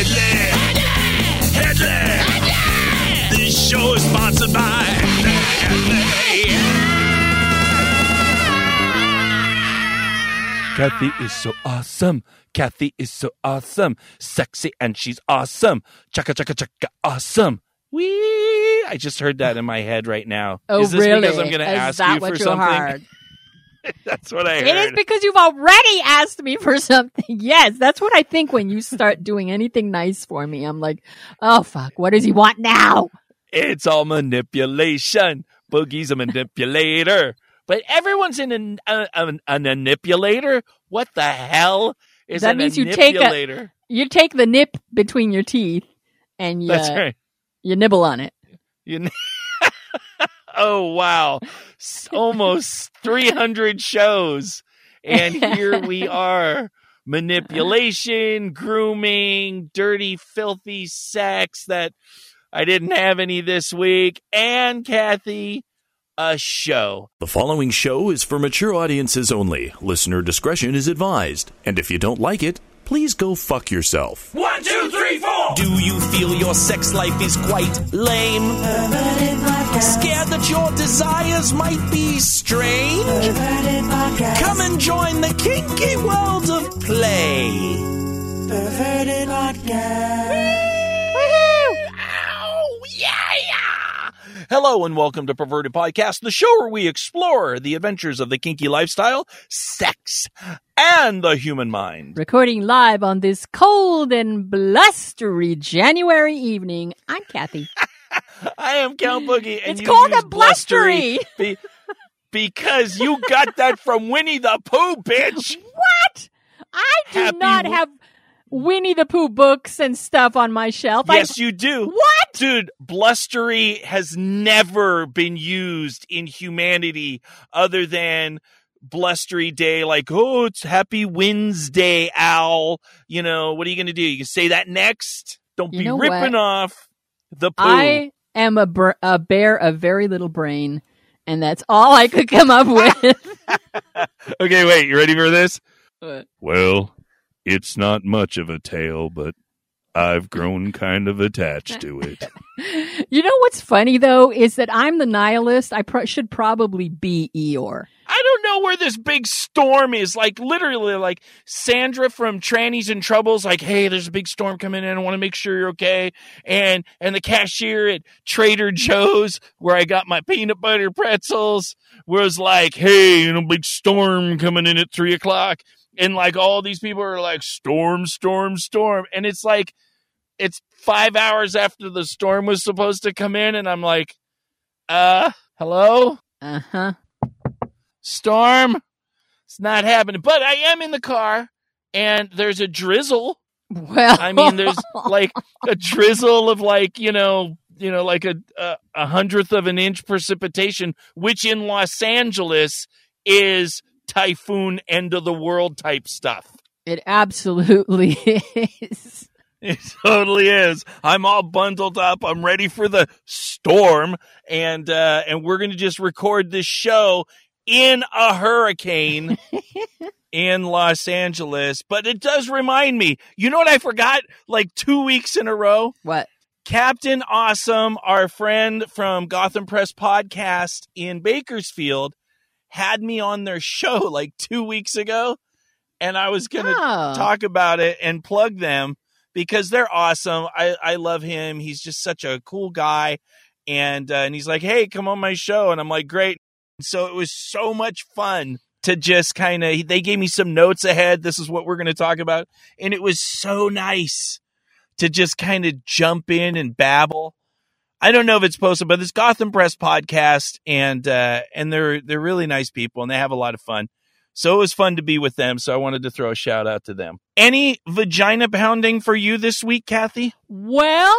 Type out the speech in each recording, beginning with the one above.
Headley. Headley. Headley. This show is sponsored by Headley. Kathy is so awesome. Kathy is so awesome. Sexy and she's awesome. Chaka chaka chaka awesome. Wee! I just heard that in my head right now. Oh, is this really? because I'm going to ask you for something? That's what I heard. It is because you've already asked me for something. Yes, that's what I think when you start doing anything nice for me. I'm like, oh fuck, what does he want now? It's all manipulation. Boogie's a manipulator. But everyone's in an, a, a, a manipulator. What the hell is That means you take a- You take the nip between your teeth and you, That's right. you nibble on it. You oh wow, almost three hundred shows, and here we are. Manipulation, grooming, dirty, filthy sex that I didn't have any this week, and Kathy, a show. The following show is for mature audiences only. Listener discretion is advised. And if you don't like it, please go fuck yourself. One, two, three, four. Do you feel your sex life is quite lame? Scared that your desires might be strange? Come and join the kinky world of play. Ow, Hello and welcome to Perverted Podcast, the show where we explore the adventures of the kinky lifestyle, sex, and the human mind. Recording live on this cold and blustery January evening. I'm Kathy. I am Count Boogie, and It's called a blustery. be- because you got that from Winnie the Pooh, bitch. What? I do Happy not have Winnie the Pooh books and stuff on my shelf. I- Yes, you do. what? Dude, blustery has never been used in humanity other than blustery day, like, oh, it's happy Wednesday, owl. You know, what are you going to do? You can say that next? Don't You be ripping what? off the Pooh. I am a, br- a bear of very little brain, and that's all I could come up with. Okay, wait, you ready for this? What? Well, it's not much of a tale, but I've grown kind of attached to it. you know what's funny though is that I'm the nihilist. I pro- should probably be Eeyore. I don't know where this big storm is. Like literally, like Sandra from Trannies and Troubles, like, hey, there's a big storm coming in. I want to make sure you're okay. And and the cashier at Trader Joe's, where I got my peanut butter pretzels, was like, hey, you know, big storm coming in at three o'clock. And like all these people are like, storm, storm, storm. And it's like it's five hours after the storm was supposed to come in, and I'm like, uh, hello? Uh huh. storm. It's not happening. But I am in the car and there's a drizzle. Well, I mean, there's like a drizzle of like, you know, you know, like a, a a hundredth of an inch precipitation, which in Los Angeles is typhoon end of the world type stuff. it absolutely is. It totally is. I'm all bundled up. I'm ready for the storm, and uh, and we're gonna just record this show in a hurricane in Los Angeles. But it does remind me. You know what I forgot? Like two weeks in a row, What? Captain Awesome, our friend from Gotham Press podcast in Bakersfield, had me on their show like two weeks ago, and I was gonna Oh. talk about it and plug them because they're awesome. I, I love him. He's just such a cool guy. And uh, and he's like, hey, come on my show. And I'm like, great. So it was so much fun to just kind of, they gave me some notes ahead. This is what we're going to talk about. And it was so nice to just kind of jump in and babble. I don't know if it's posted, but it's Gotham Press podcast, and uh, and they're they're really nice people, and they have a lot of fun. So it was fun to be with them. So I wanted to throw a shout out to them. Any vagina pounding for you this week, Kathy? Well,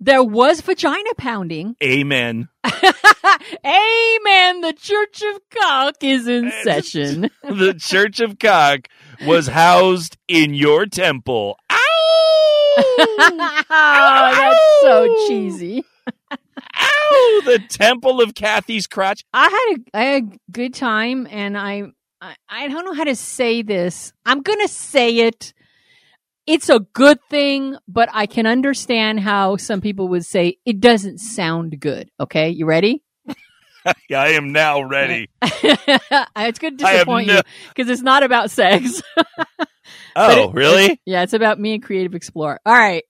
there was vagina pounding. Amen. Amen. The Church of Cock is in session. the Church of Cock was housed in your temple. Ow! oh, that's so cheesy. Ow! The temple of Kathy's crotch. I had a I had a good time, and I I, I don't know how to say this. I'm gonna say it. it's a good thing, but I can understand how some people would say it doesn't sound good. Okay, you ready? Yeah, I am now ready. it's good to disappoint no- you because it's not about sex. Oh, it- really? yeah, it's about me and Creative Explorer. All right,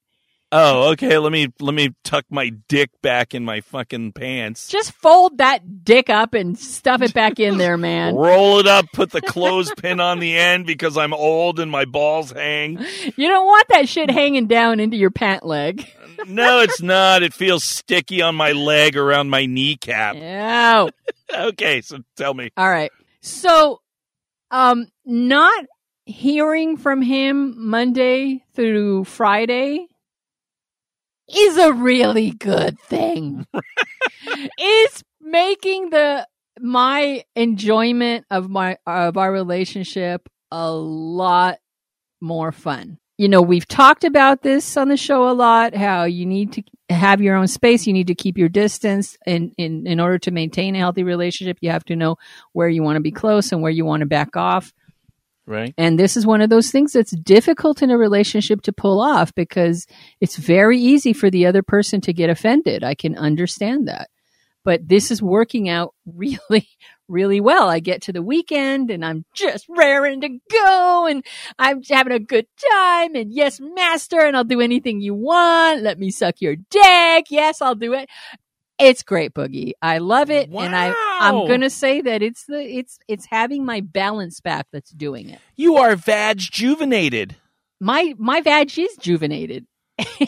Oh, okay. Let me let me tuck my dick back in my fucking pants. just fold that dick up and stuff it back in there, man. Roll it up, put the clothespin on the end because I'm old and my balls hang. You don't want that shit hanging down into your pant leg. No, it's not. It feels sticky on my leg around my kneecap. No. Okay, so tell me. All right. So, um, not hearing from him Monday through Friday is a really good thing. it's making the my enjoyment of my of our relationship a lot more fun. You know, we've talked about this on the show a lot how you need to have your own space, you need to keep your distance and in in order to maintain a healthy relationship, you have to know where you want to be close and where you want to back off. Right? And this is one of those things that's difficult in a relationship to pull off because it's very easy for the other person to get offended. I can understand that. But this is working out really, really well. I get to the weekend and I'm just raring to go and I'm having a good time and yes, master, and I'll do anything you want. Let me suck your dick. Yes, I'll do it. It's great, Boogie. I love it, and I I'm gonna say that it's the it's it's having my balance back that's doing it. You are vag juvenated. My my vag is juvenated.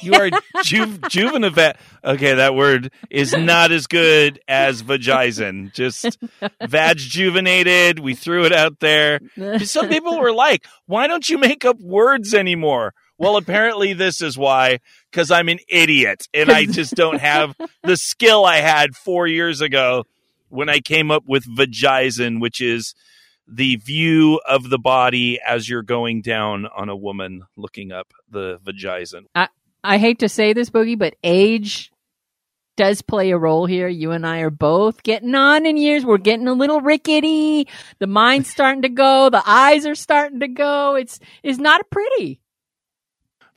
You are ju- juvenile. Okay, that word is not as good as vagizen. Just vag juvenated. We threw it out there. Some people were like, "Why don't you make up words anymore?" Well, apparently this is why, because I'm an idiot and I just don't have the skill I had four years ago when I came up with vagizen, which is the view of the body as you're going down on a woman looking up the vagizen. I I hate to say this, Boogie, but age does play a role here. You and I are both getting on in years. We're getting a little rickety. The mind's starting to go. The eyes are starting to go. It's it's not pretty.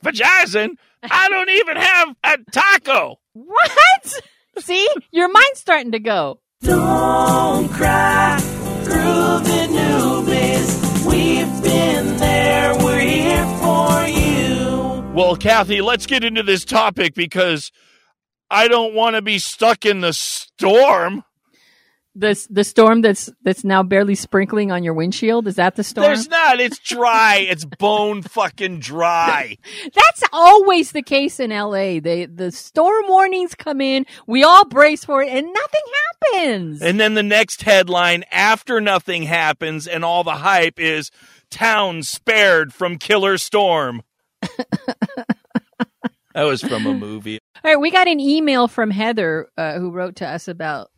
Vagizen? I don't even have a taco. What? See, your mind's starting to go. Don't cry, groovy newbies. We've been there, we're here for you. Well, Kathy, let's get into this topic because I don't want to be stuck in the storm. This the storm that's that's now barely sprinkling on your windshield. Is that the storm? There's not. It's dry. it's bone fucking dry. That's always the case in LA. They the storm warnings come in, we all brace for it, and nothing happens. And then the next headline after nothing happens and all the hype is town spared from killer storm. that was from a movie. all right, we got an email from Heather uh, who wrote to us about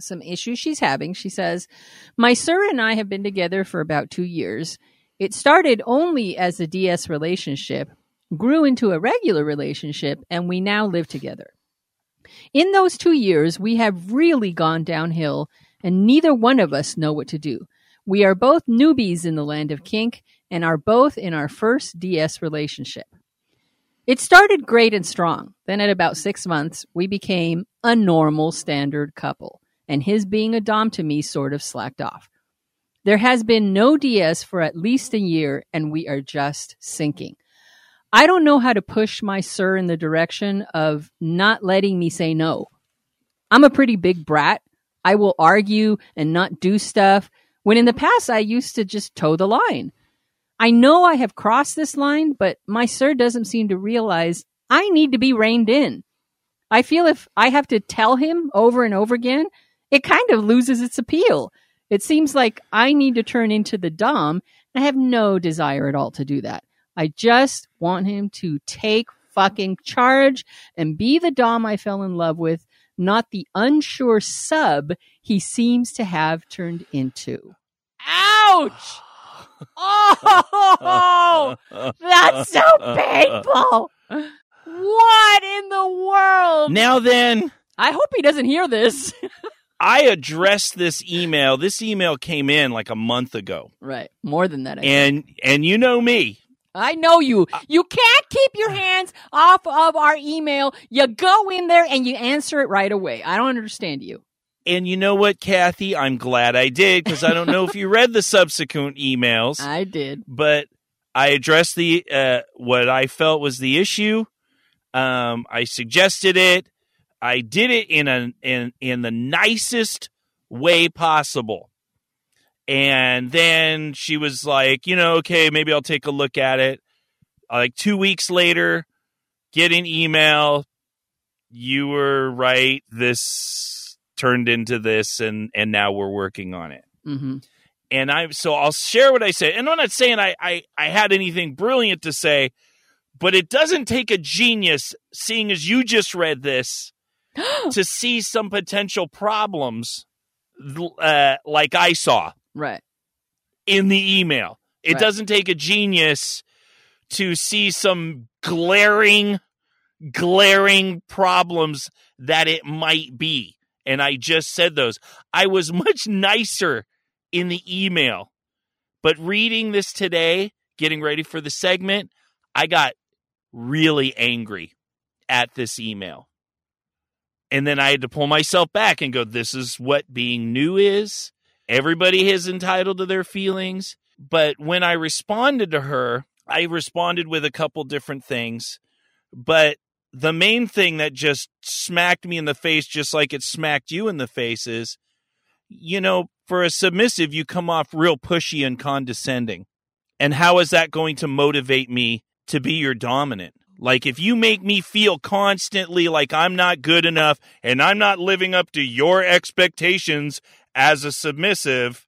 some issues she's having. She says, "My sir and I have been together for about 2 years. It started only as a DS relationship, grew into a regular relationship, and we now live together. In those 2 years, we have really gone downhill and neither one of us know what to do. We are both newbies in the land of kink and are both in our first DS relationship. It started great and strong. Then, at about six months, we became a normal standard couple, and his being a Dom to me sort of slacked off. There has been no DS for at least a year, and we are just sinking. I don't know how to push my sir in the direction of not letting me say no. I'm a pretty big brat. I will argue and not do stuff when in the past I used to just toe the line. I know I have crossed this line, but my sir doesn't seem to realize I need to be reined in. I feel if I have to tell him over and over again, it kind of loses its appeal. It seems like I need to turn into the Dom, and I have no desire at all to do that. I just want him to take fucking charge and be the Dom I fell in love with, not the unsure sub he seems to have turned into. Ouch! Oh, that's so painful. What in the world? Now then, I hope he doesn't hear this. I addressed this email. This email came in like a month ago. right. More than that. I think. And and you know me. I know you. You can't keep your hands off of our email. You go in there and you answer it right away. I don't understand you. And you know what, Kathy? I'm glad I did because I don't know if you read the subsequent emails, I did. but I addressed the uh, what I felt was the issue. Um, I suggested it. I did it in a in in the nicest way possible. And then she was like, you know, okay, maybe I'll take a look at it. Like two weeks later, get an email. You were right. This turned into this, and and now we're working on it. hmm And I so I'll share what I said. And I'm not saying I I, I had anything brilliant to say, but it doesn't take a genius, seeing as you just read this, to see some potential problems uh, like I saw right. in the email. It Right. doesn't take a genius to see some glaring, glaring problems that it might be. And I just said those. I was much nicer in the email, but reading this today, getting ready for the segment, I got really angry at this email. And then I had to pull myself back and go, this is what being new is. Everybody is entitled to their feelings. But when I responded to her, I responded with a couple different things. But the main thing that just smacked me in the face, just like it smacked you in the face, is you know, for a submissive, you come off real pushy and condescending. And how is that going to motivate me to be your dominant? Like, if you make me feel constantly like I'm not good enough and I'm not living up to your expectations as a submissive,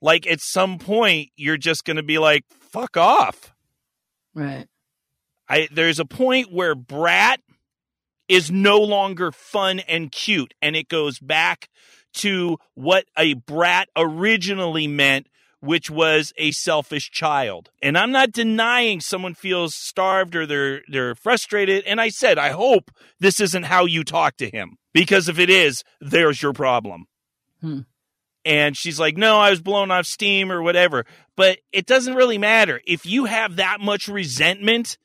like at some point, you're just going to be like, fuck off. Right. I there's a point where brat is no longer fun and cute and it goes back to what a brat originally meant which was a selfish child. And I'm not denying someone feels starved or they're they're frustrated and I said I hope this isn't how you talk to him because if it is there's your problem. Hmm. And she's like, "No, I was blown off steam or whatever." But it doesn't really matter. If you have that much resentment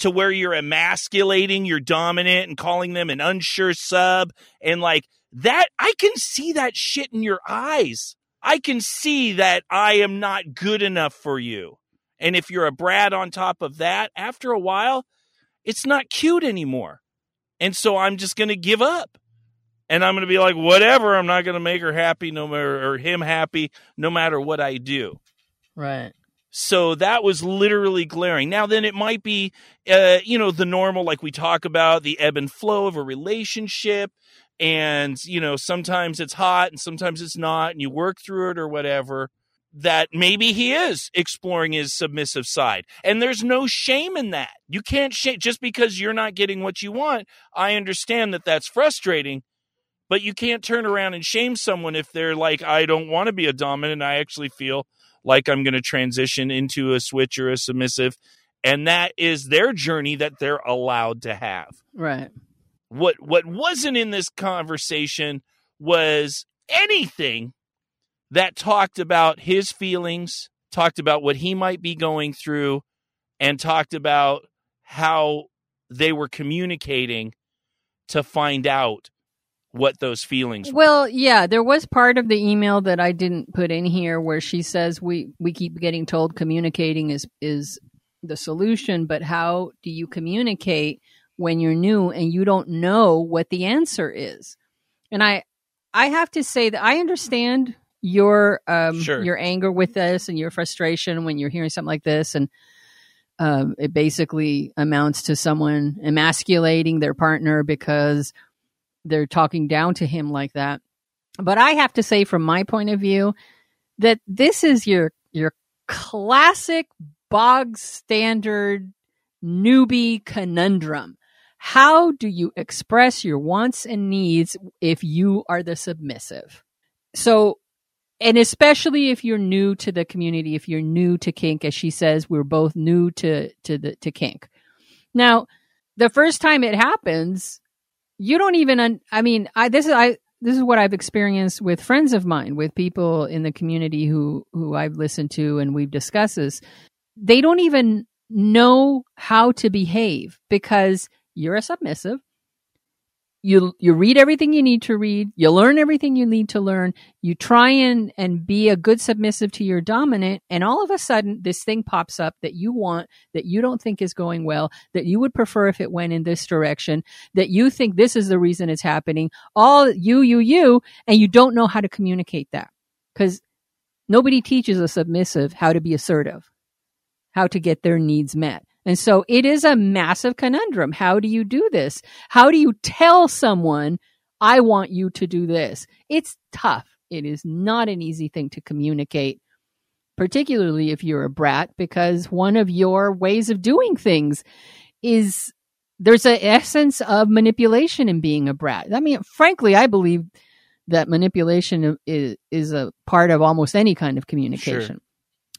to where you're emasculating your dominant and calling them an unsure sub and like that I can see that shit in your eyes. I can see that I am not good enough for you. And if you're a brat on top of that, after a while, it's not cute anymore. And so I'm just going to give up. And I'm going to be like, whatever. I'm not going to make her happy, no matter, or him happy, no matter what I do. Right. So that was literally glaring. Now, then it might be, uh, you know, the normal, like we talk about the ebb and flow of a relationship. And, you know, sometimes it's hot and sometimes it's not, and you work through it or whatever. That maybe he is exploring his submissive side. And there's no shame in that. You can't shame just because you're not getting what you want. I understand that that's frustrating, but you can't turn around and shame someone if they're like, I don't want to be a dominant. I actually feel like I'm going to transition into a switch or a submissive. And that is their journey that they're allowed to have. Right. What what wasn't in this conversation was anything that talked about his feelings, talked about what he might be going through, and talked about how they were communicating to find out what those feelings were. Well, yeah, there was part of the email that I didn't put in here where she says we we keep getting told communicating is is the solution, but how do you communicate when you're new and you don't know what the answer is? And I I have to say that I understand your um Sure. your anger with this and your frustration when you're hearing something like this and um, it basically amounts to someone emasculating their partner because they're talking down to him like that. But I have to say, from my point of view, that this is your your classic bog standard newbie conundrum. How do you express your wants and needs if you are the submissive? So, and especially if you're new to the community, if you're new to kink, as she says, we're both new to to the to kink. Now, the first time it happens, you don't even un- i mean i this is i this is what i've experienced with friends of mine with people in the community who who i've listened to and we've discussed this they don't even know how to behave because you're a submissive. You you read everything you need to read, you learn everything you need to learn, you try and and be a good submissive to your dominant and all of a sudden this thing pops up that you want that you don't think is going well, that you would prefer if it went in this direction, that you think this is the reason it's happening. All you you you and you don't know how to communicate that. Cuz nobody teaches a submissive how to be assertive, how to get their needs met. And so it is a massive conundrum. How do you do this? How do you tell someone, I want you to do this? It's tough. It is not an easy thing to communicate, particularly if you're a brat, because one of your ways of doing things is there's an essence of manipulation in being a brat. I mean, frankly, I believe that manipulation is, is a part of almost any kind of communication. Sure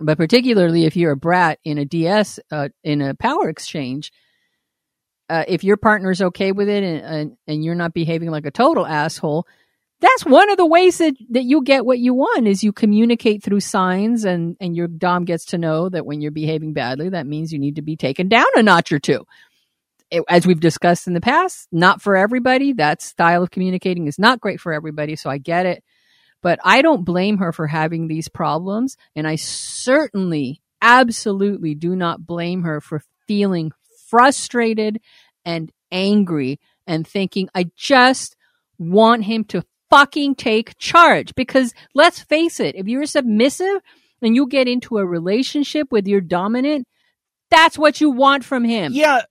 but particularly if you're a brat in a DS uh, in a power exchange, uh, if your partner's okay with it and, and, and you're not behaving like a total asshole, that's one of the ways that, that you get what you want is you communicate through signs and, and your dom gets to know that when you're behaving badly, that means you need to be taken down a notch or two. It, as we've discussed in the past, not for everybody. That style of communicating is not great for everybody. So I get it. But I don't blame her for having these problems. And I certainly, absolutely do not blame her for feeling frustrated and angry and thinking, I just want him to fucking take charge. Because let's face it, if you're submissive and you get into a relationship with your dominant, that's what you want from him. Yeah.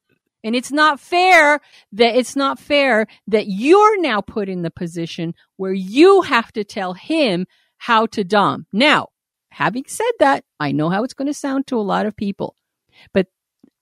And it's not fair that it's not fair that you're now put in the position where you have to tell him how to dom. Now, having said that, I know how it's going to sound to a lot of people, but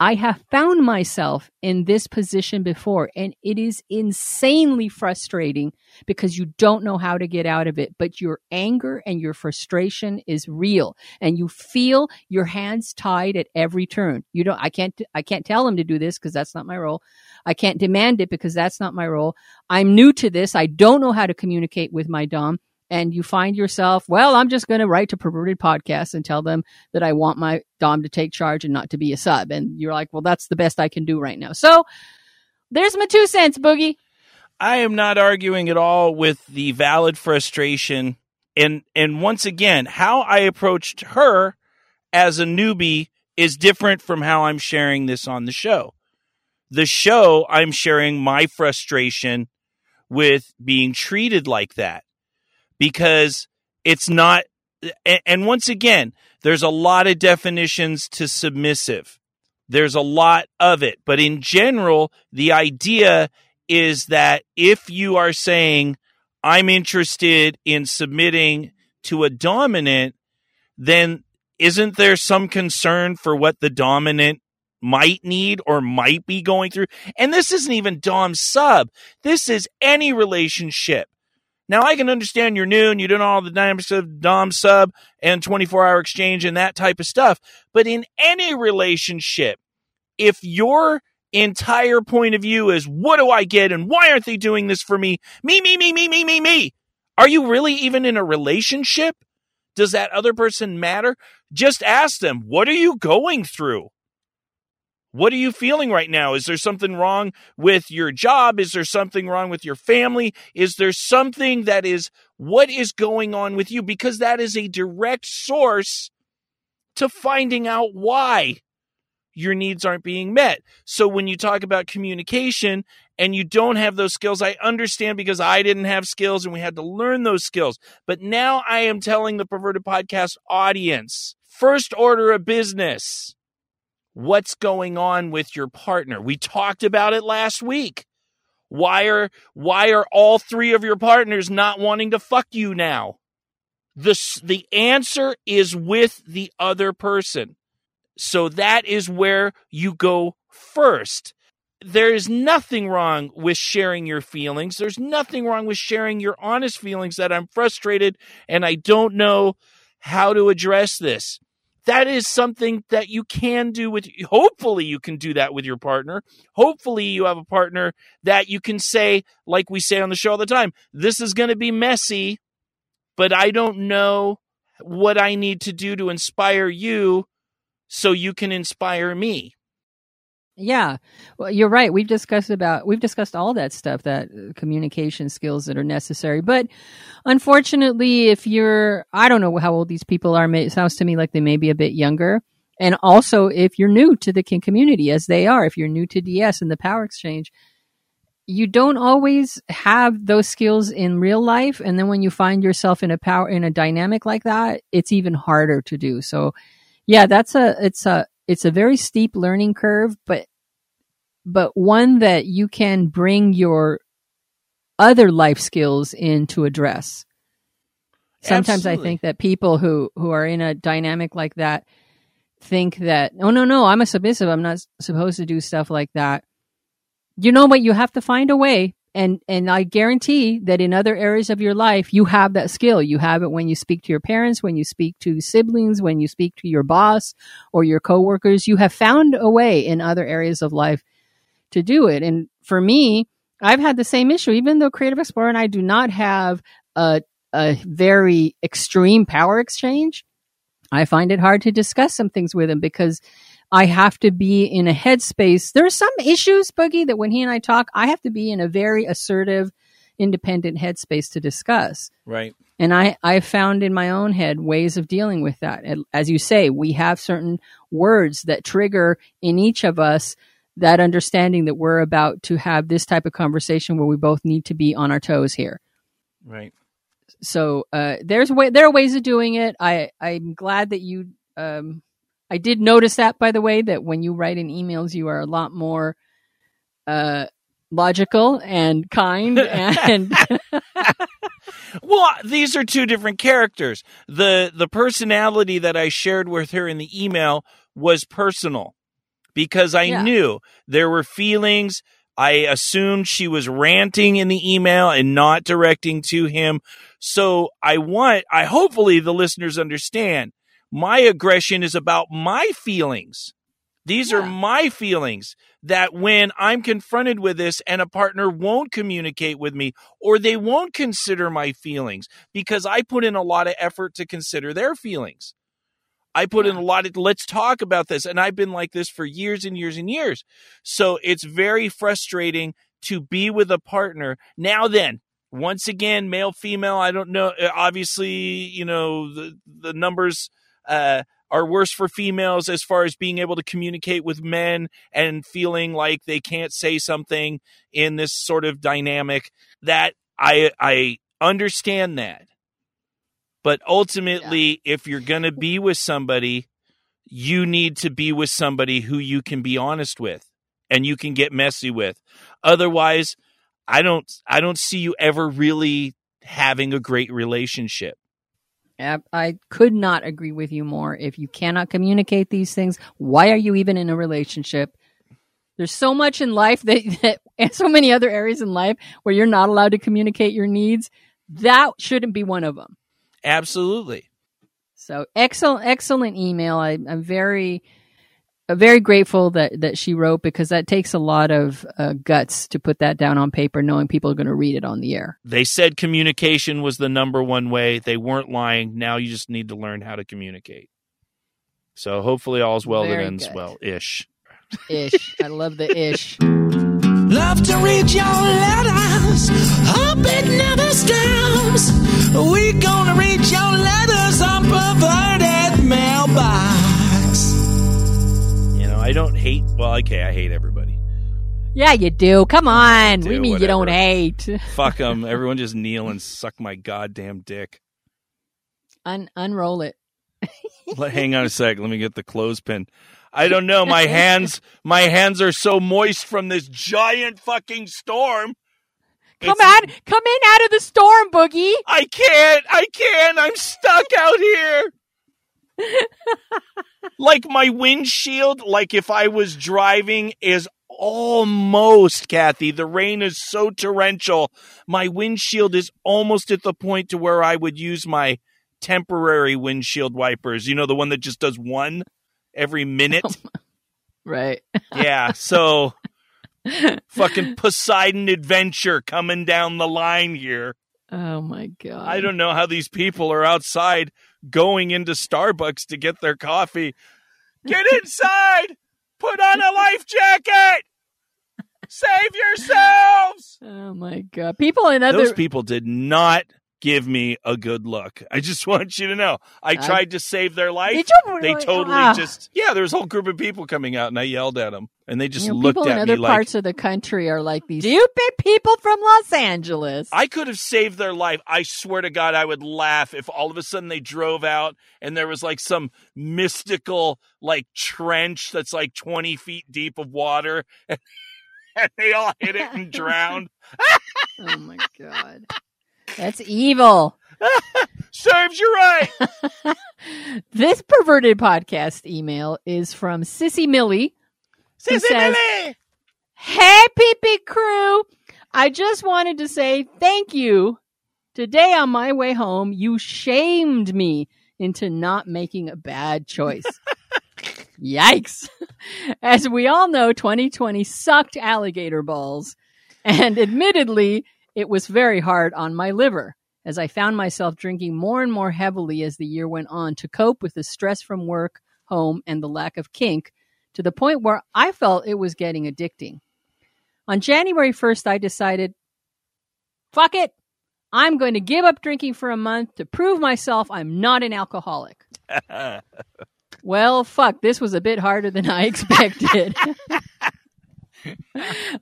I have found myself in this position before, and it is insanely frustrating because you don't know how to get out of it. But your anger and your frustration is real, and you feel your hands tied at every turn. You don't. I can't. I can't tell them to do this because that's not my role. I can't demand it because that's not my role. I'm new to this. I don't know how to communicate with my dom and you find yourself, well, I'm just going to write to perverted podcasts and tell them that I want my Dom to take charge and not to be a sub. And you're like, well, that's the best I can do right now. So there's my two cents, Boogie. I am not arguing at all with the valid frustration. And, and once again, how I approached her as a newbie is different from how I'm sharing this on the show. The show, I'm sharing my frustration with being treated like that because it's not. And once again, there's a lot of definitions to submissive. There's a lot of it. But in general, the idea is that if you are saying, I'm interested in submitting to a dominant, then isn't there some concern for what the dominant might need or might be going through? And this isn't even Dom sub. This is any relationship. Now I can understand you're new and you don't know all the dynamics of Dom sub and 24 hour exchange and that type of stuff. But in any relationship, if your entire point of view is what do I get and why aren't they doing this for me? Me, me, me, me, me, me, me. Are you really even in a relationship? Does that other person matter? Just ask them, what are you going through? What are you feeling right now? Is there something wrong with your job? Is there something wrong with your family? Is there something that is what is going on with you? Because that is a direct source to finding out why your needs aren't being met. So when you talk about communication and you don't have those skills, I understand because I didn't have skills and we had to learn those skills. But now I am telling the Perverted Podcast audience first order of business what's going on with your partner. We talked about it last week. Why are why are all three of your partners not wanting to fuck you now? The the answer is with the other person. So that is where you go first. There is nothing wrong with sharing your feelings. There's nothing wrong with sharing your honest feelings that I'm frustrated and I don't know how to address this that is something that you can do with hopefully you can do that with your partner hopefully you have a partner that you can say like we say on the show all the time this is going to be messy but i don't know what i need to do to inspire you so you can inspire me. Yeah, well, you're right. We've discussed about we've discussed all that stuff, that communication skills that are necessary. But unfortunately, if you're, I don't know how old these people are. It sounds to me like they may be a bit younger. And also, if you're new to the kink community, as they are, if you're new to DS and the Power Exchange, you don't always have those skills in real life. And then when you find yourself in a power in a dynamic like that, it's even harder to do. So, yeah, that's a it's a it's a very steep learning curve, but but one that you can bring your other life skills in to address. Sometimes Absolutely. I think that people who who are in a dynamic like that think that oh no no I'm a submissive I'm not supposed to do stuff like that. You know what? You have to find a way, and and I guarantee that in other areas of your life you have that skill. You have it when you speak to your parents, when you speak to siblings, when you speak to your boss or your coworkers. You have found a way in other areas of life to do it. And for me, I've had the same issue. Even though Creative Explorer and I do not have a a very extreme power exchange, I find it hard to discuss some things with him because I have to be in a headspace. There are some issues, Boogie, that when he and I talk, I have to be in a very assertive, independent headspace to discuss. Right. And I, I found in my own head ways of dealing with that. And As you say, we have certain words that trigger in each of us that understanding that we're about to have this type of conversation where we both need to be on our toes here. Right. So uh, there's way there are ways of doing it. I I'm glad that you. Um, I did notice that by the way that when you write in emails, you are a lot more uh, logical and kind and Well, these are two different characters. The the personality that I shared with her in the email was personal because I Yeah. knew there were feelings. I assumed she was ranting in the email and not directing to him. So I want I hopefully the listeners understand my aggression is about my feelings. These are my feelings that when I'm confronted with this and a partner won't communicate with me or they won't consider my feelings because I put in a lot of effort to consider their feelings. I put in a lot of let's talk about this and I've been like this for years and years and years. So it's very frustrating to be with a partner. Now then, once again, male female, I don't know obviously, you know, the the numbers uh are worse for females as far as being able to communicate with men and feeling like they can't say something in this sort of dynamic that I I understand that. But ultimately if you're going to be with somebody you need to be with somebody who you can be honest with and you can get messy with. Otherwise, I don't I don't see you ever really having a great relationship. I could not agree with you more. If you cannot communicate these things, why are you even in a relationship? There's so much in life that, that and so many other areas in life where you're not allowed to communicate your needs. That shouldn't be one of them. Absolutely. So excellent, excellent email. I, I'm very, very grateful that that she wrote because that takes a lot of uh, guts to put that down on paper, knowing people are going to read it on the air. They said communication was the number one way. They weren't lying. Now you just need to learn how to communicate. So hopefully all's well Very that ends good. well ish. Ish, I love the ish. Love to read your letters. Hope it never stops. We gonna read your letters on perverted mailbox. I don't hate well, okay, I hate everybody. Yeah, you do. Come on. do, we mean you don't hate. Fuck them. Everyone just kneel and suck my goddamn dick. Un- unroll it. Let- Hang on a sec. Let me get the clothespin. I don't know. My hands, my hands are so moist from this giant fucking storm. Come It's- out, come in out of the storm, Boogie. I can't. I can't. I'm stuck out here. Like my windshield, like if I was driving, is almost, Kathy. The rain is so torrential. My windshield is almost at the point to where I would use my temporary windshield wipers. You know, the one that just does one every minute. Right. yeah. So fucking Poseidon adventure coming down the line here. Oh my god. I don't know how these people are outside going into Starbucks to get their coffee. Get inside. Put on a life jacket. Save yourselves. Oh my god! People in other Those people did not give me a good look. I just want you to know. I tried to save their life. You They totally Ah. just yeah. There was a whole group of people coming out, and I yelled at them, and they just You know, looked people in at other me like parts of the country are like these stupid people from Los Angeles. I could have saved their life. I swear to God, I would laugh if all of a sudden they drove out and there was like some mystical like trench that's like twenty feet deep of water, and, they all hit it and drowned. oh my god, that's evil. Serves you right. this perverted podcast email is from Sissy Millie. Sissy says- Millie. Hey, PP crew! I just wanted to say thank you. Today on my way home, you shamed me into not making a bad choice. Yikes. As we all know, 2020 sucked alligator balls. And admittedly, it was very hard on my liver as I found myself drinking more and more heavily as the year went on to cope with the stress from work, home, and the lack of kink to the point where I felt it was getting addicting. On January 1st, I decided, fuck it. I'm going to give up drinking for a month to prove myself I'm not an alcoholic. Well, fuck, this was a bit harder than I expected.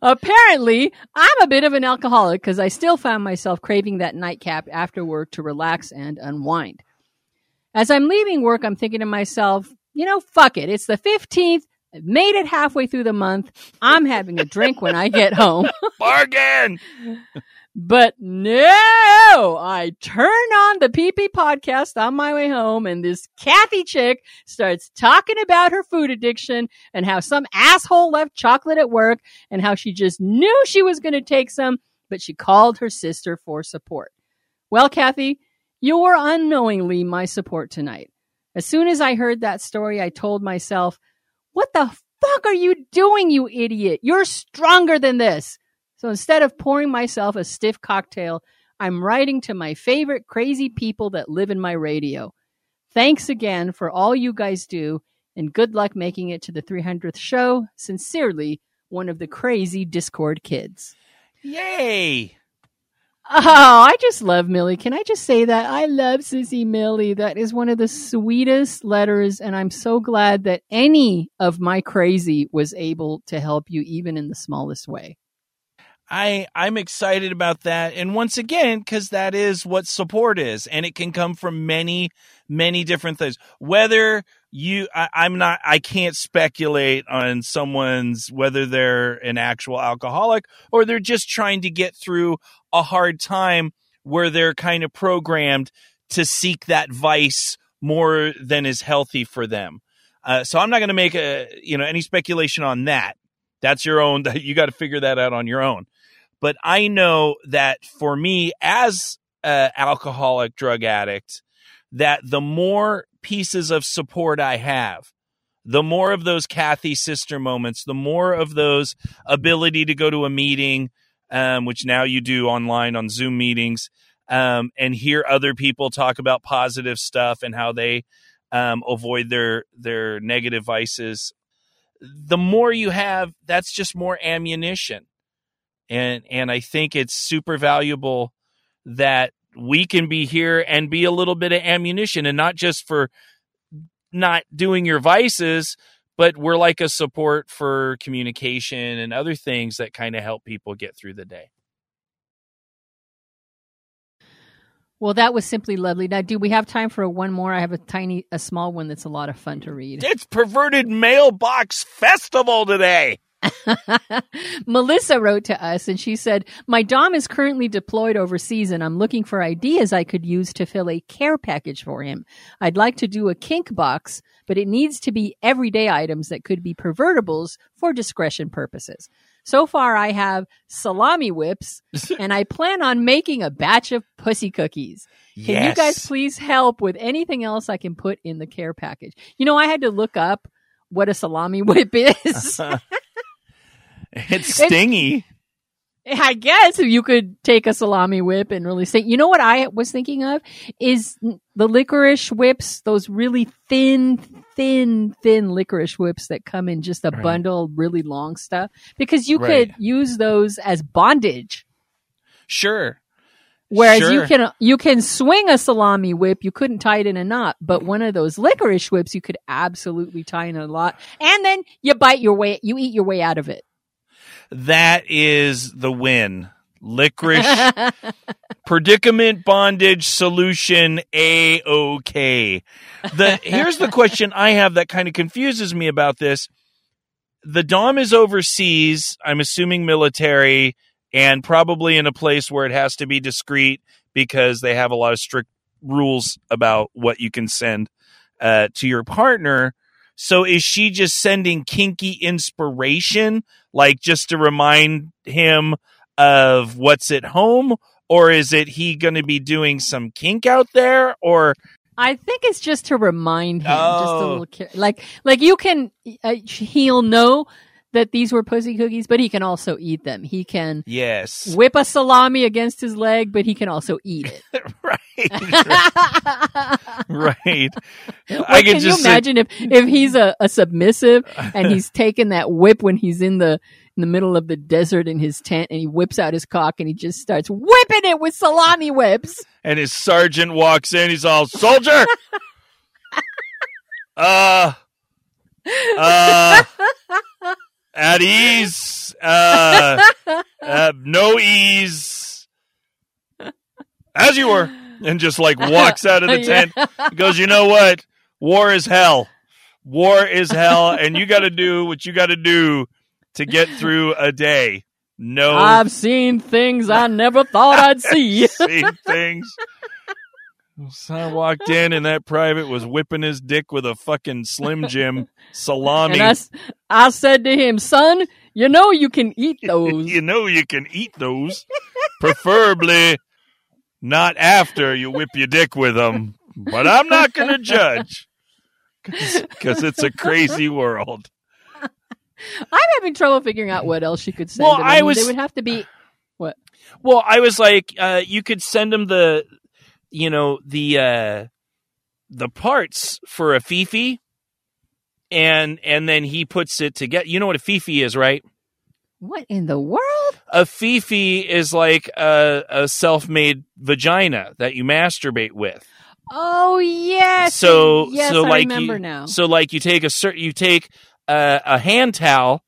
Apparently, I'm a bit of an alcoholic because I still found myself craving that nightcap after work to relax and unwind. As I'm leaving work, I'm thinking to myself, you know, fuck it. It's the 15th. I've made it halfway through the month. I'm having a drink when I get home. Bargain. But no, I turn on the PP podcast on my way home and this Kathy chick starts talking about her food addiction and how some asshole left chocolate at work and how she just knew she was going to take some, but she called her sister for support. Well, Kathy, you were unknowingly my support tonight. As soon as I heard that story, I told myself, what the fuck are you doing, you idiot? You're stronger than this. So instead of pouring myself a stiff cocktail, I'm writing to my favorite crazy people that live in my radio. Thanks again for all you guys do, and good luck making it to the 300th show. Sincerely, one of the crazy Discord kids. Yay. Oh, I just love Millie. Can I just say that? I love Sissy Millie. That is one of the sweetest letters, and I'm so glad that any of my crazy was able to help you, even in the smallest way. I I'm excited about that, and once again, because that is what support is, and it can come from many many different things. Whether you, I, I'm not, I can't speculate on someone's whether they're an actual alcoholic or they're just trying to get through a hard time where they're kind of programmed to seek that vice more than is healthy for them. Uh, so I'm not going to make a you know any speculation on that. That's your own. You got to figure that out on your own. But I know that for me, as an alcoholic drug addict, that the more pieces of support I have, the more of those Kathy sister moments, the more of those ability to go to a meeting, um, which now you do online on Zoom meetings, um, and hear other people talk about positive stuff and how they um, avoid their their negative vices. The more you have, that's just more ammunition, and and I think it's super valuable that we can be here and be a little bit of ammunition, and not just for not doing your vices, but we're like a support for communication and other things that kind of help people get through the day. Well, that was simply lovely. Now, do we have time for one more? I have a tiny, a small one that's a lot of fun to read. It's Perverted Mailbox Festival today. Melissa wrote to us and she said, My Dom is currently deployed overseas and I'm looking for ideas I could use to fill a care package for him. I'd like to do a kink box, but it needs to be everyday items that could be pervertibles for discretion purposes. So far, I have salami whips and I plan on making a batch of pussy cookies. Can you guys please help with anything else I can put in the care package? You know, I had to look up what a salami whip is. It's stingy. I guess if you could take a salami whip and really say, you know what I was thinking of is the licorice whips, those really thin, thin, thin licorice whips that come in just a Right. bundle really long stuff because you Right. could use those as bondage. Sure. Whereas you can you can swing a salami whip, you couldn't tie it in a knot, but one of those licorice whips you could absolutely tie in a lot, and then you bite your way, you eat your way out of it. That is the win. Licorice predicament bondage solution a okay. The here's the question I have that kind of confuses me about this. The Dom is overseas, I'm assuming military, and probably in a place where it has to be discreet because they have a lot of strict rules about what you can send uh, to your partner. So is she just sending kinky inspiration, like just to remind him of what's at home? Or is it he going to be doing some kink out there? Or I think it's just to remind him, just a Oh. little like like you can uh, he'll know that these were pussy cookies, but he can also eat them. He can yes, whip a salami against his leg, but he can also eat it. right, right. I can can you just imagine if if he's a, a submissive and he's taking that whip when he's in the in the middle of the desert in his tent and he whips out his cock and he just starts whipping it with salami whips. and his sergeant walks in. He's all soldier. uh, uh, at ease. Uh, uh, no ease. As you were, and just like walks out of the tent. He goes, you know what? War is hell. War is hell, and you got to do what you got to do to get through a day. No I've seen things I never thought I'd see. same things. So I walked in and that private was whipping his dick with a fucking Slim Jim salami. And I, I said to him, son, you know you can eat those. you know you can eat those, preferably not after you whip your dick with them. But I'm not going to judge because it's a crazy world. I'm having trouble figuring out what else she could send Well, him. I mean, was- They would have to be. Well, I was like, uh, you could send him the, you know, the uh, the parts for a fifi, and and then he puts it together. You know what a fifi is, right? What in the world? A fifi is like a, a self-made vagina that you masturbate with. Oh yes. so yes, so I like remember you, now. so like you take a certain you take a, a hand towel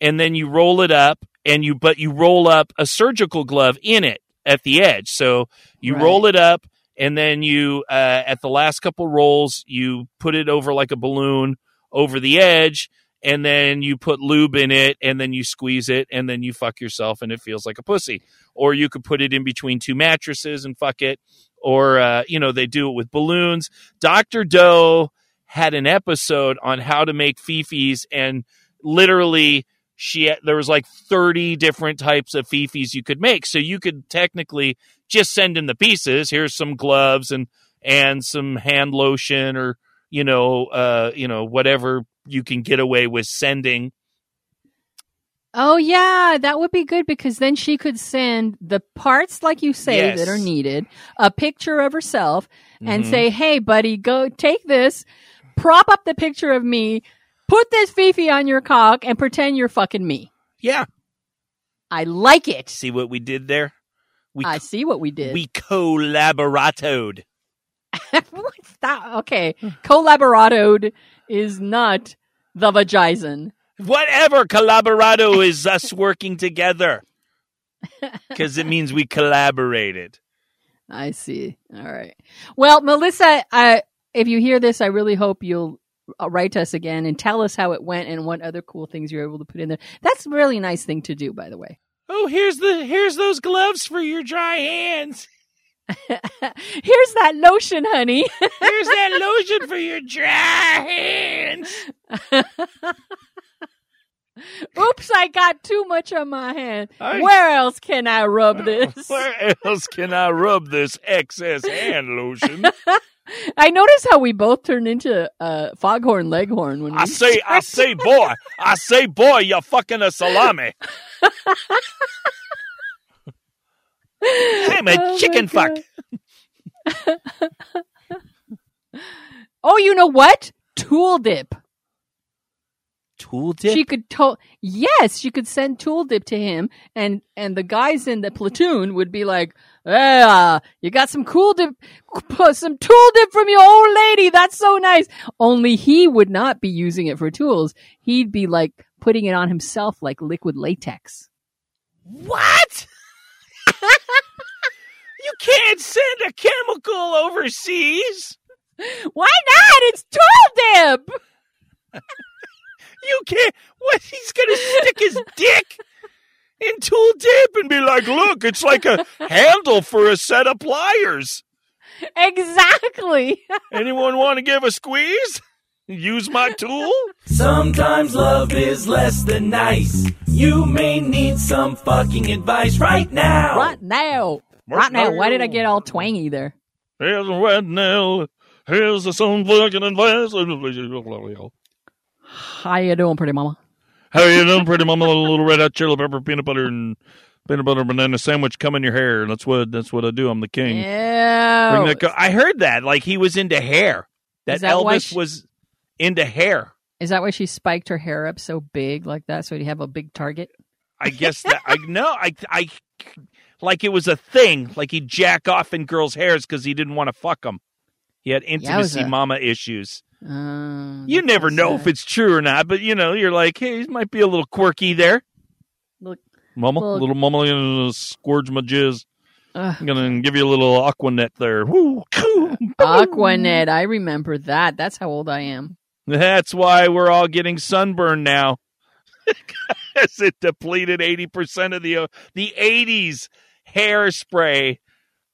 and then you roll it up and you but you roll up a surgical glove in it at the edge so you Right. roll it up and then you uh, at the last couple rolls you put it over like a balloon over the edge and then you put lube in it and then you squeeze it and then you fuck yourself and it feels like a pussy. Or you could put it in between two mattresses and fuck it. Or uh, you know they do it with balloons. Dr doe had an episode on how to make fifis and literally she there was like 30 different types of fifis you could make. So you could technically just send in the pieces here's some gloves and and some hand lotion or you know uh you know whatever you can get away with sending Oh yeah, that would be good because then she could send the parts like you say Yes. that are needed, a picture of herself and Mhm. say, "Hey buddy, go take this, prop up the picture of me, put this fifi on your cock and pretend you're fucking me." yeah I like it. see what we did there we I see what we did. we collaboratoed Stop. Okay. Collaboratoed is not the vagison. whatever collaborado is us working together because it means we collaborated I see. All right. Well, Melissa, I, if you hear this, I really hope you'll uh, write to us again and tell us how it went and what other cool things you're able to put in there. That's a really nice thing to do, by the way. Oh here's the here's those gloves for your dry hands Here's that lotion, honey. here's that lotion for your dry hands Oops, I got too much on my hand. I- Where else can I rub this? where else can i rub this excess hand lotion I notice how we both turned into uh, Foghorn Leghorn when we i say i say boy i say boy you're fucking a salami I'm a Oh chicken fuck. Oh, you know what? Tool dip. Tool dip. She could to- yes, she could send tool dip to him, and and the guys in the platoon would be like, "Yeah, uh, you got some cool dip, some tool dip from your old lady. That's so nice." Only he would not be using it for tools. He'd be like putting it on himself like liquid latex. What? you can't send a chemical overseas. Why not? It's tool dip. You can't. What? He's gonna stick his dick in tool dip and be like, "Look, it's like a handle for a set of pliers." Exactly. Anyone want to give a squeeze? Use my tool. Sometimes love is less than nice. You may need some fucking advice right now. right now. Right now. Why did I get all twangy there? Here's a red nail. Here's the some fucking advice. How you doing, pretty mama? How you doing, pretty mama? A little red hot chili pepper, peanut butter, and peanut butter banana sandwich come in your hair. That's what that's what I do. I'm the king. Yeah. Co- I heard that. Like he was into hair. That, that Elvis she- was into hair. Is that why she spiked her hair up so big like that so you have a big target? I guess that I no, I I like it was a thing. Like he'd jack off in girls' hairs because he didn't want to fuck them. He had intimacy mama issues. Um, You never know if it's true or not, but you know, you're like, hey, he might be a little quirky there. Look, Mama, Well- little mama, gonna scourge my jizz. I'm gonna give you a little aquanet there. Woo, coo. Aquanet. I remember that. That's how old I am. That's why we're all getting sunburned now. Because it depleted 80% of the uh, the 80s hairspray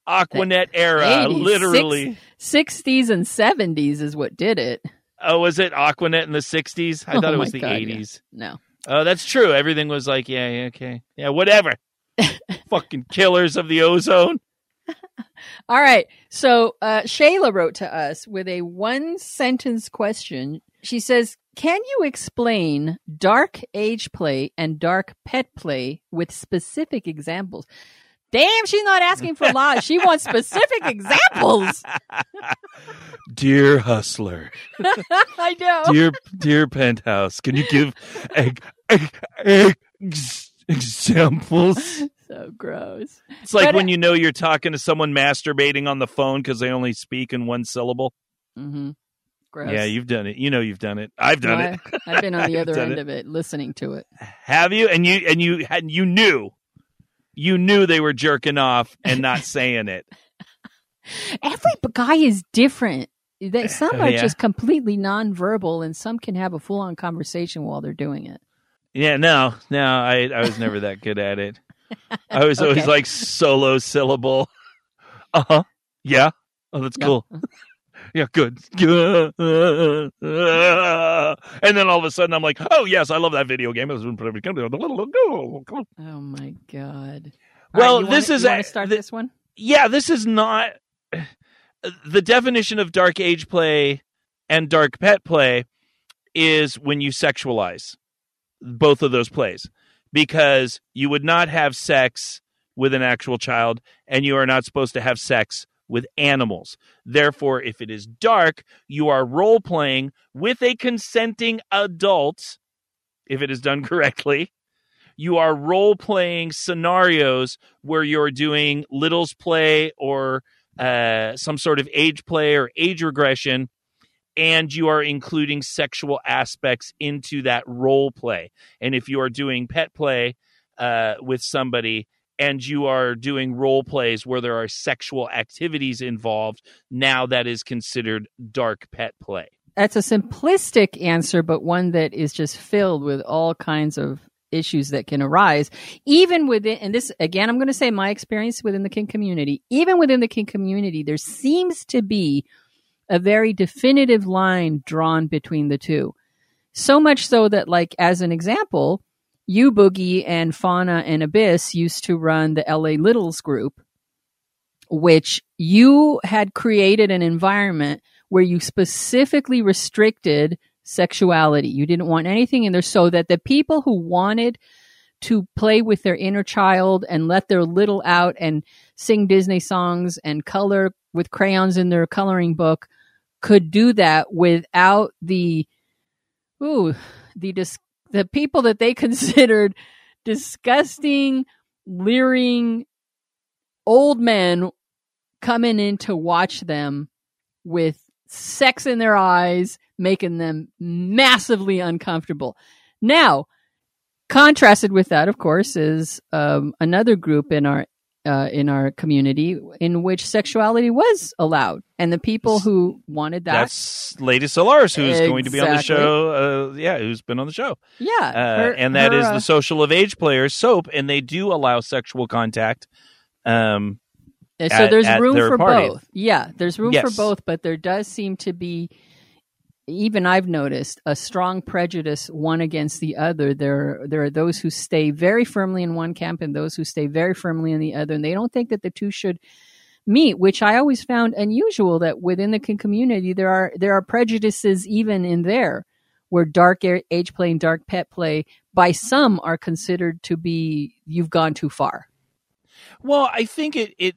Aquanet era. 80s, literally. 60s and 70s is what did it. Oh, was it Aquanet in the 60s? I Oh thought it was the God, yeah. 80s. No. Oh, that's true. Everything was like, yeah, yeah, okay. Yeah, whatever. Fucking killers of the ozone. All right. So uh, Shayla wrote to us with a one sentence question. She says, Can you explain dark age play and dark pet play with specific examples? Damn, she's not asking for a lot. She wants specific examples. Dear hustler, I know. dear dear penthouse, can you give egg, egg, eggs- examples? So gross. It's like But, when uh, you know you're talking to someone masturbating on the phone because they only speak in one syllable. Mm-hmm. Gross. Yeah, you've done it. You know you've done it. I've done No, it. I- I've been on the other end it. of it, listening to it. Have you? And you and you had you knew, you knew they were jerking off and not saying it. Every guy is different. They, some are Yeah. just completely nonverbal, and some can have a full on conversation while they're doing it. Yeah, no, no, I I was never that good at it. I was always like solo syllable. Uh huh. Yeah. Oh, that's Yeah. cool. yeah, good. And then all of a sudden, I'm like, oh yes, I love that video game. Oh my god! Well, you this wanna, is a- start th- this one. yeah, this is not the definition of dark age play and dark pet play is when you sexualize both of those plays because you would not have sex with an actual child and you are not supposed to have sex with animals. Therefore, if it is dark, you are role playing with a consenting adult if it is done correctly. You are role playing scenarios where you're doing littles play or uh, some sort of age play or age regression, and you are including sexual aspects into that role play. And if you are doing pet play uh, with somebody and you are doing role plays where there are sexual activities involved, now that is considered dark pet play. That's a simplistic answer, but one that is just filled with all kinds of issues that can arise, even within. And this again, I'm going to say my experience within the kink community. Even within the kink community, there seems to be a very definitive line drawn between the two. So much so that, like, as an example, you Boogie and Fauna and Abyss used to run the LA Littles group, which you had created an environment where you specifically restricted sexuality. You didn't want anything in there so that the people who wanted to play with their inner child and let their little out and sing Disney songs and color with crayons in their coloring book could do that without the ooh the dis- the people that they considered disgusting leering old men coming in to watch them with sex in their eyes making them massively uncomfortable. Now contrasted with that of course is um, another group in our uh, in our community in which sexuality was allowed, and the people who wanted that. That's Lady Solaris, who's going to be on the show. Uh, yeah, who's been on the show, yeah, uh, her- and that her, is uh, the Social of Age Players soap, and they do allow sexual contact. Um, so at- there's at room for party. both. Yeah, there's room for both, but there does seem to be. Even I've noticed a strong prejudice one against the other. There, there are those who stay very firmly in one camp and those who stay very firmly in the other, and they don't think that the two should meet. Which I always found unusual that within the community there are there are prejudices even in there, where dark age play and dark pet play by some are considered to be you've gone too far. Well, I think it it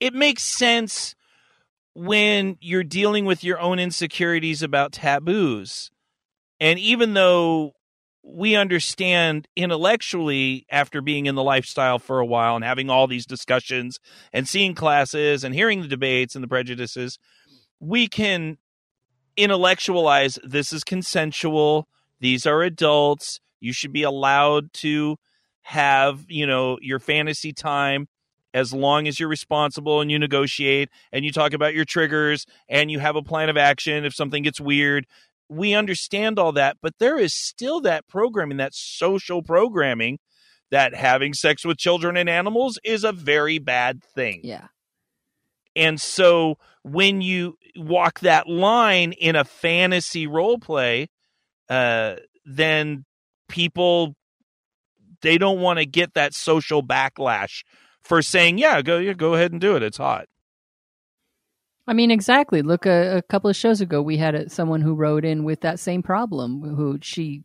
it makes sense when you're dealing with your own insecurities about taboos. And even though we understand intellectually after being in the lifestyle for a while and having all these discussions and seeing classes and hearing the debates and the prejudices, we can intellectualize this is consensual, these are adults, you should be allowed to have, you know, your fantasy time as long as you're responsible and you negotiate and you talk about your triggers and you have a plan of action if something gets weird. We understand all that, but there is still that programming, that social programming that having sex with children and animals is a very bad thing. Yeah. And so when you walk that line in a fantasy role play, uh, then people they don't want to get that social backlash for saying, "Yeah, go yeah, go ahead and do it. It's hot." I mean, exactly. Look, a, a couple of shows ago, we had a, someone who wrote in with that same problem. Who she,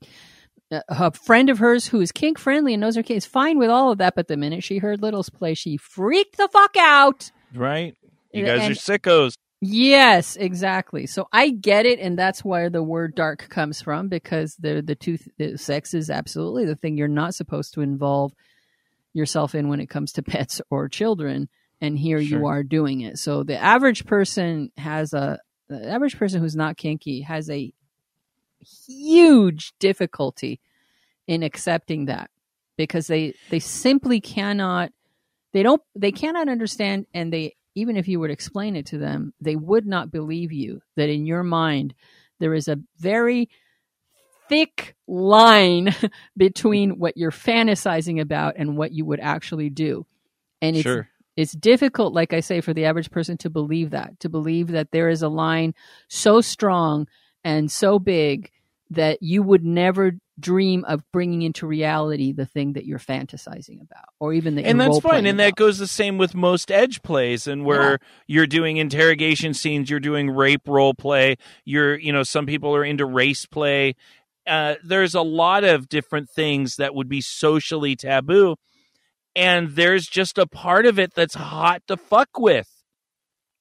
uh, a friend of hers who is kink friendly and knows her kink is fine with all of that, but the minute she heard Littles play, she freaked the fuck out. Right? You And- guys are sickos. Yes, exactly. So I get it, and that's where the word dark comes from because the the two the sex is absolutely the thing you're not supposed to involve yourself in when it comes to pets or children, and here you are doing it. So the average person has a the average person who's not kinky has a huge difficulty in accepting that because they they simply cannot they don't they cannot understand and they even if you would explain it to them they would not believe you that in your mind there is a very thick line between what you're fantasizing about and what you would actually do and it's Sure. it's difficult like i say for the average person to believe that to believe that there is a line so strong and so big that you would never dream of bringing into reality the thing that you're fantasizing about or even that and that's fine and that goes the same with most edge plays and where Yeah. you're doing interrogation scenes you're doing rape role play you're you know some people are into race play uh, there's a lot of different things that would be socially taboo and there's just a part of it that's hot to fuck with.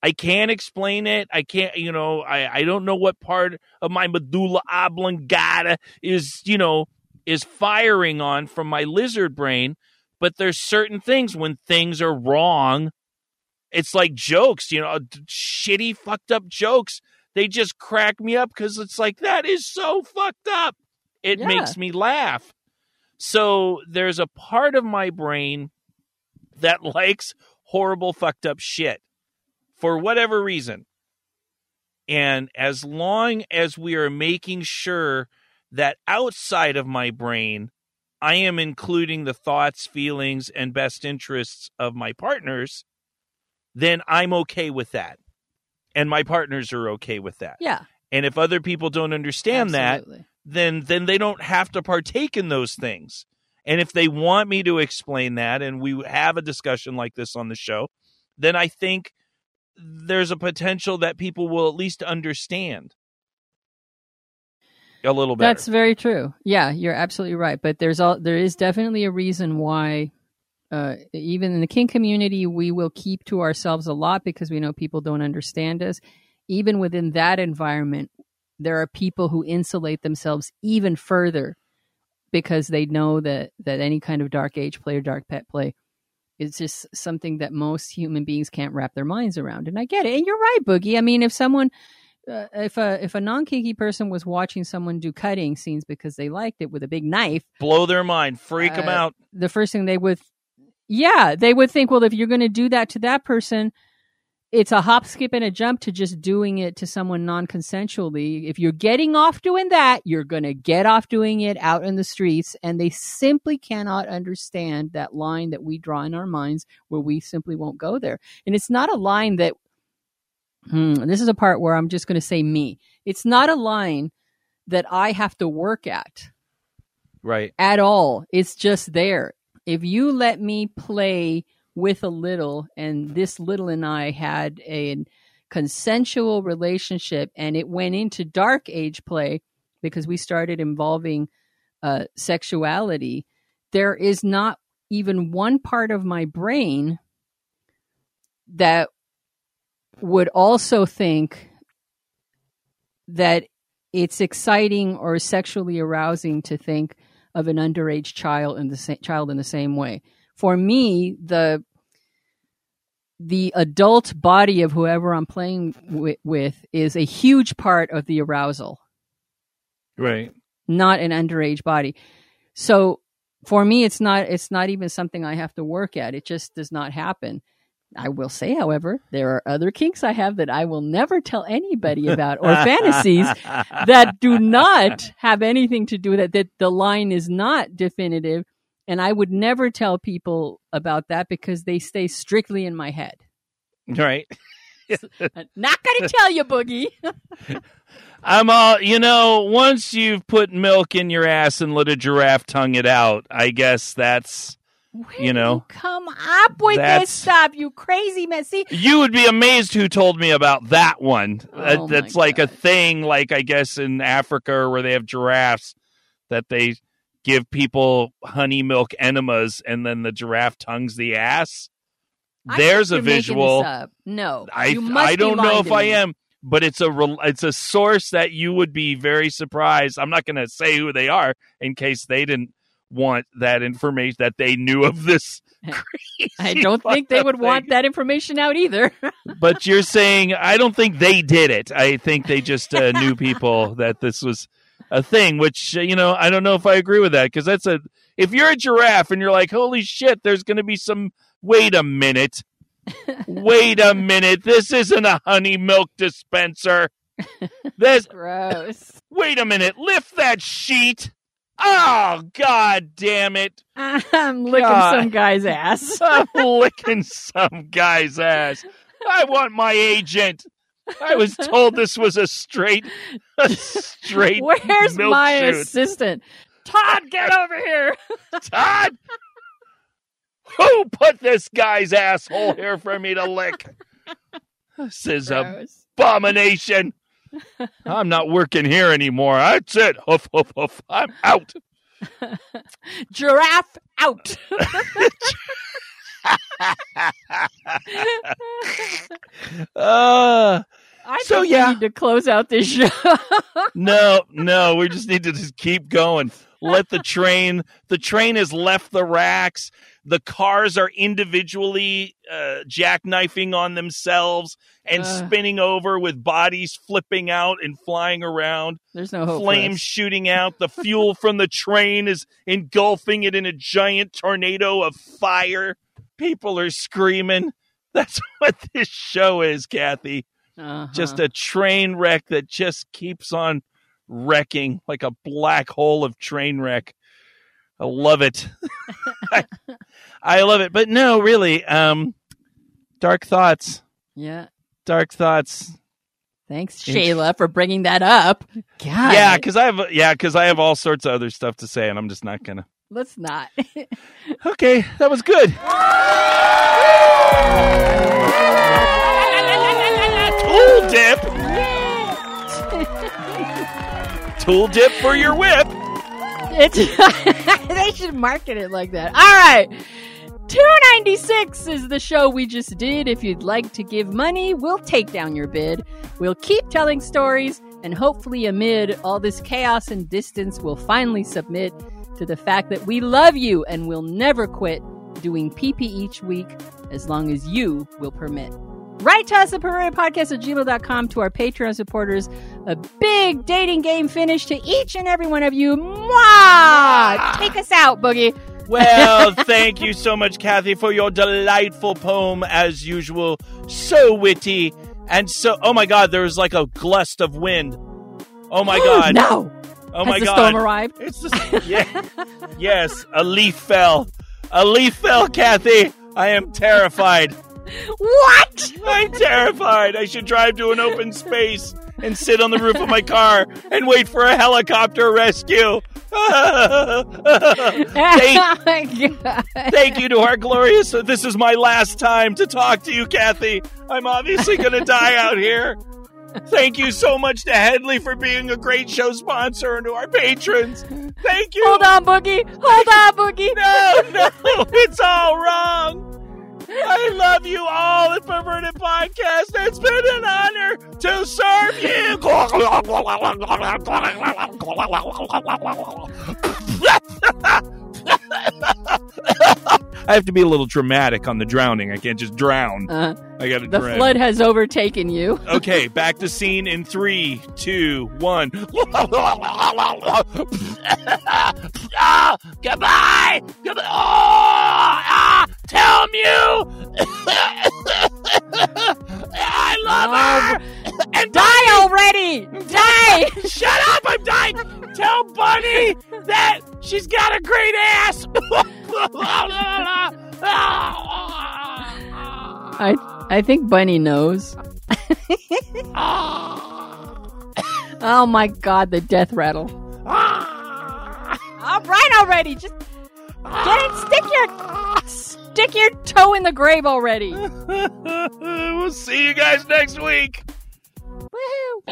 I can't explain it. I can't you know i, I don't know what part of my medulla oblongata is you know is firing on from my lizard brain but there's certain things when things are wrong it's like jokes you know shitty fucked up jokes they just crack me up because it's like that is so fucked up it Yeah. makes me laugh so there's a part of my brain that likes horrible fucked up shit for whatever reason and as long as we are making sure that outside of my brain I am including the thoughts, feelings, and best interests of my partners, then I'm okay with that. And my partners are okay with that. yeah And if other people don't understand that, then then they don't have to partake in those things. And if they want me to explain that and we have a discussion like this on the show, then I think there's a potential that people will at least understand a little better. That's very true. Yeah, you're absolutely right. But there's all there is definitely a reason why uh, even in the kink community, we will keep to ourselves a lot because we know people don't understand us. Even within that environment, there are people who insulate themselves even further because they know that that any kind of dark age play or dark pet play is just something that most human beings can't wrap their minds around. And I get it. And you're right, Boogie. I mean, if someone uh, if a if a non kinky person was watching someone do cutting scenes because they liked it with a big knife, blow their mind, freak uh, them out. The first thing they would, yeah, they would think, well, if you're going to do that to that person, it's a hop, skip, and a jump to just doing it to someone non consensually. If you're getting off doing that, you're going to get off doing it out in the streets. And they simply cannot understand that line that we draw in our minds where we simply won't go there. And it's not a line that Hmm, this is a part where I'm just going to say me. It's not a line that I have to work at. Right. At all. It's just there. If you let me play with a little, and this little and I had a consensual relationship, and it went into dark age play because we started involving uh, sexuality, there is not even one part of my brain that would also think that it's exciting or sexually arousing to think of an underage child in the sa- child in the same way. For me, the the adult body of whoever I'm playing with, with is a huge part of the arousal. Right. Not an underage body. So for me it's not it's not even something I have to work at. It just does not happen. I will say, however, there are other kinks I have that I will never tell anybody about or fantasies that do not have anything to do with it, that the line is not definitive. And I would never tell people about that because they stay strictly in my head. Right. Uh, not going to tell you, Boogie. I'm all, you know, once you've put milk in your ass and let a giraffe tongue it out, I guess that's where you know, you come up with this stuff, you crazy messy. You would be amazed who told me about that one. Uh, oh that's like a thing, like I guess in Africa where they have giraffes that they give people honey milk enemas and then the giraffe tongues the ass. I There's a think you're making visual. No, I I don't know if I am, but it's a it's a source that you would be very surprised. I'm not going to say who they are in case they didn't want that information that they knew of this. I don't think they would thing. want that information out either. But you're saying I don't think they did it. I think they just uh, knew people that this was a thing. Which uh, you know, I don't know if I agree with that because that's a. If you're a giraffe and you're like, holy shit, there's going to be some. Wait a minute. Wait a minute. This isn't a honey milk dispenser. This. Gross. Wait a minute. Lift that sheet. Oh God damn it! I'm licking God. some guy's ass. I'm licking some guy's ass. I want my agent. I was told this was a straight, a straight. Where's my shoot. assistant? Todd, get over here. Todd? Who put this guy's asshole here for me to lick? This is a Gross. abomination. I'm not working here anymore. That's it. Hoof, hoof, hoof. I'm out. Giraffe out. Uh, I So, think yeah. we need to close out this show. no, no, we just need to just keep going. Let the train, the train has left the racks. The cars are individually uh, jackknifing on themselves and Ugh. spinning over with bodies flipping out and flying around. There's no hope. flames shooting out. The fuel from the train is engulfing it in a giant tornado of fire. People are screaming. That's what this show is, Kathy. Uh-huh. Just a train wreck that just keeps on wrecking like a black hole of train wreck. I love it. I, I love it. But no, really, um, dark thoughts. yeah. Dark thoughts. Thanks, Shayla, for bringing that up. God. Yeah, because I have yeah, because I have all sorts of other stuff to say, and I'm just not gonna. Let's not. Okay, that was good. Tool dip. Tool dip for your whip. it's they should market it like that. All right. 296 is the show we just did. If you'd like to give money, we'll take down your bid. We'll keep telling stories, and hopefully, amid all this chaos and distance, we'll finally submit to the fact that we love you and we'll never quit doing PP each week as long as you will permit. Write to us at podcast at gmail.com to our Patreon supporters. A big dating game finish to each and every one of you. Mwah! Take us out, Boogie. Well, thank you so much, Kathy, for your delightful poem as usual. So witty and so. Oh my God, there was like a gust of wind. Oh my God. no. Oh Has my the God. storm arrived? It's the yeah. yes, a leaf fell. A leaf fell, Kathy. I am terrified. What? I'm terrified. I should drive to an open space and sit on the roof of my car and wait for a helicopter rescue. thank, oh my God. thank you to our glorious. This is my last time to talk to you, Kathy. I'm obviously going to die out here. Thank you so much to Headley for being a great show sponsor and to our patrons. Thank you. Hold on, Boogie. Hold on, Boogie. No, no, it's all wrong. I love you all at Perverted Podcast. It's been an honor to serve you. I have to be a little dramatic on the drowning. I can't just drown. Uh, I got to the drown. flood has overtaken you. Okay, back to scene in three, two, one. Ah, goodbye. Goodbye. Oh, ah, tell you. I love her. And Die already! Die! Shut up! I'm dying. Tell Bunny that she's got a great ass. I I think Bunny knows. oh my god, the death rattle. All right already. Just get it. Stick your Stick your toe in the grave already. we'll see you guys next week. Woohoo!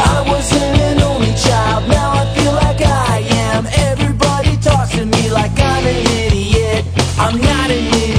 I wasn't an only child, now I feel like I am. Everybody talks to me like I'm an idiot. I'm not an idiot.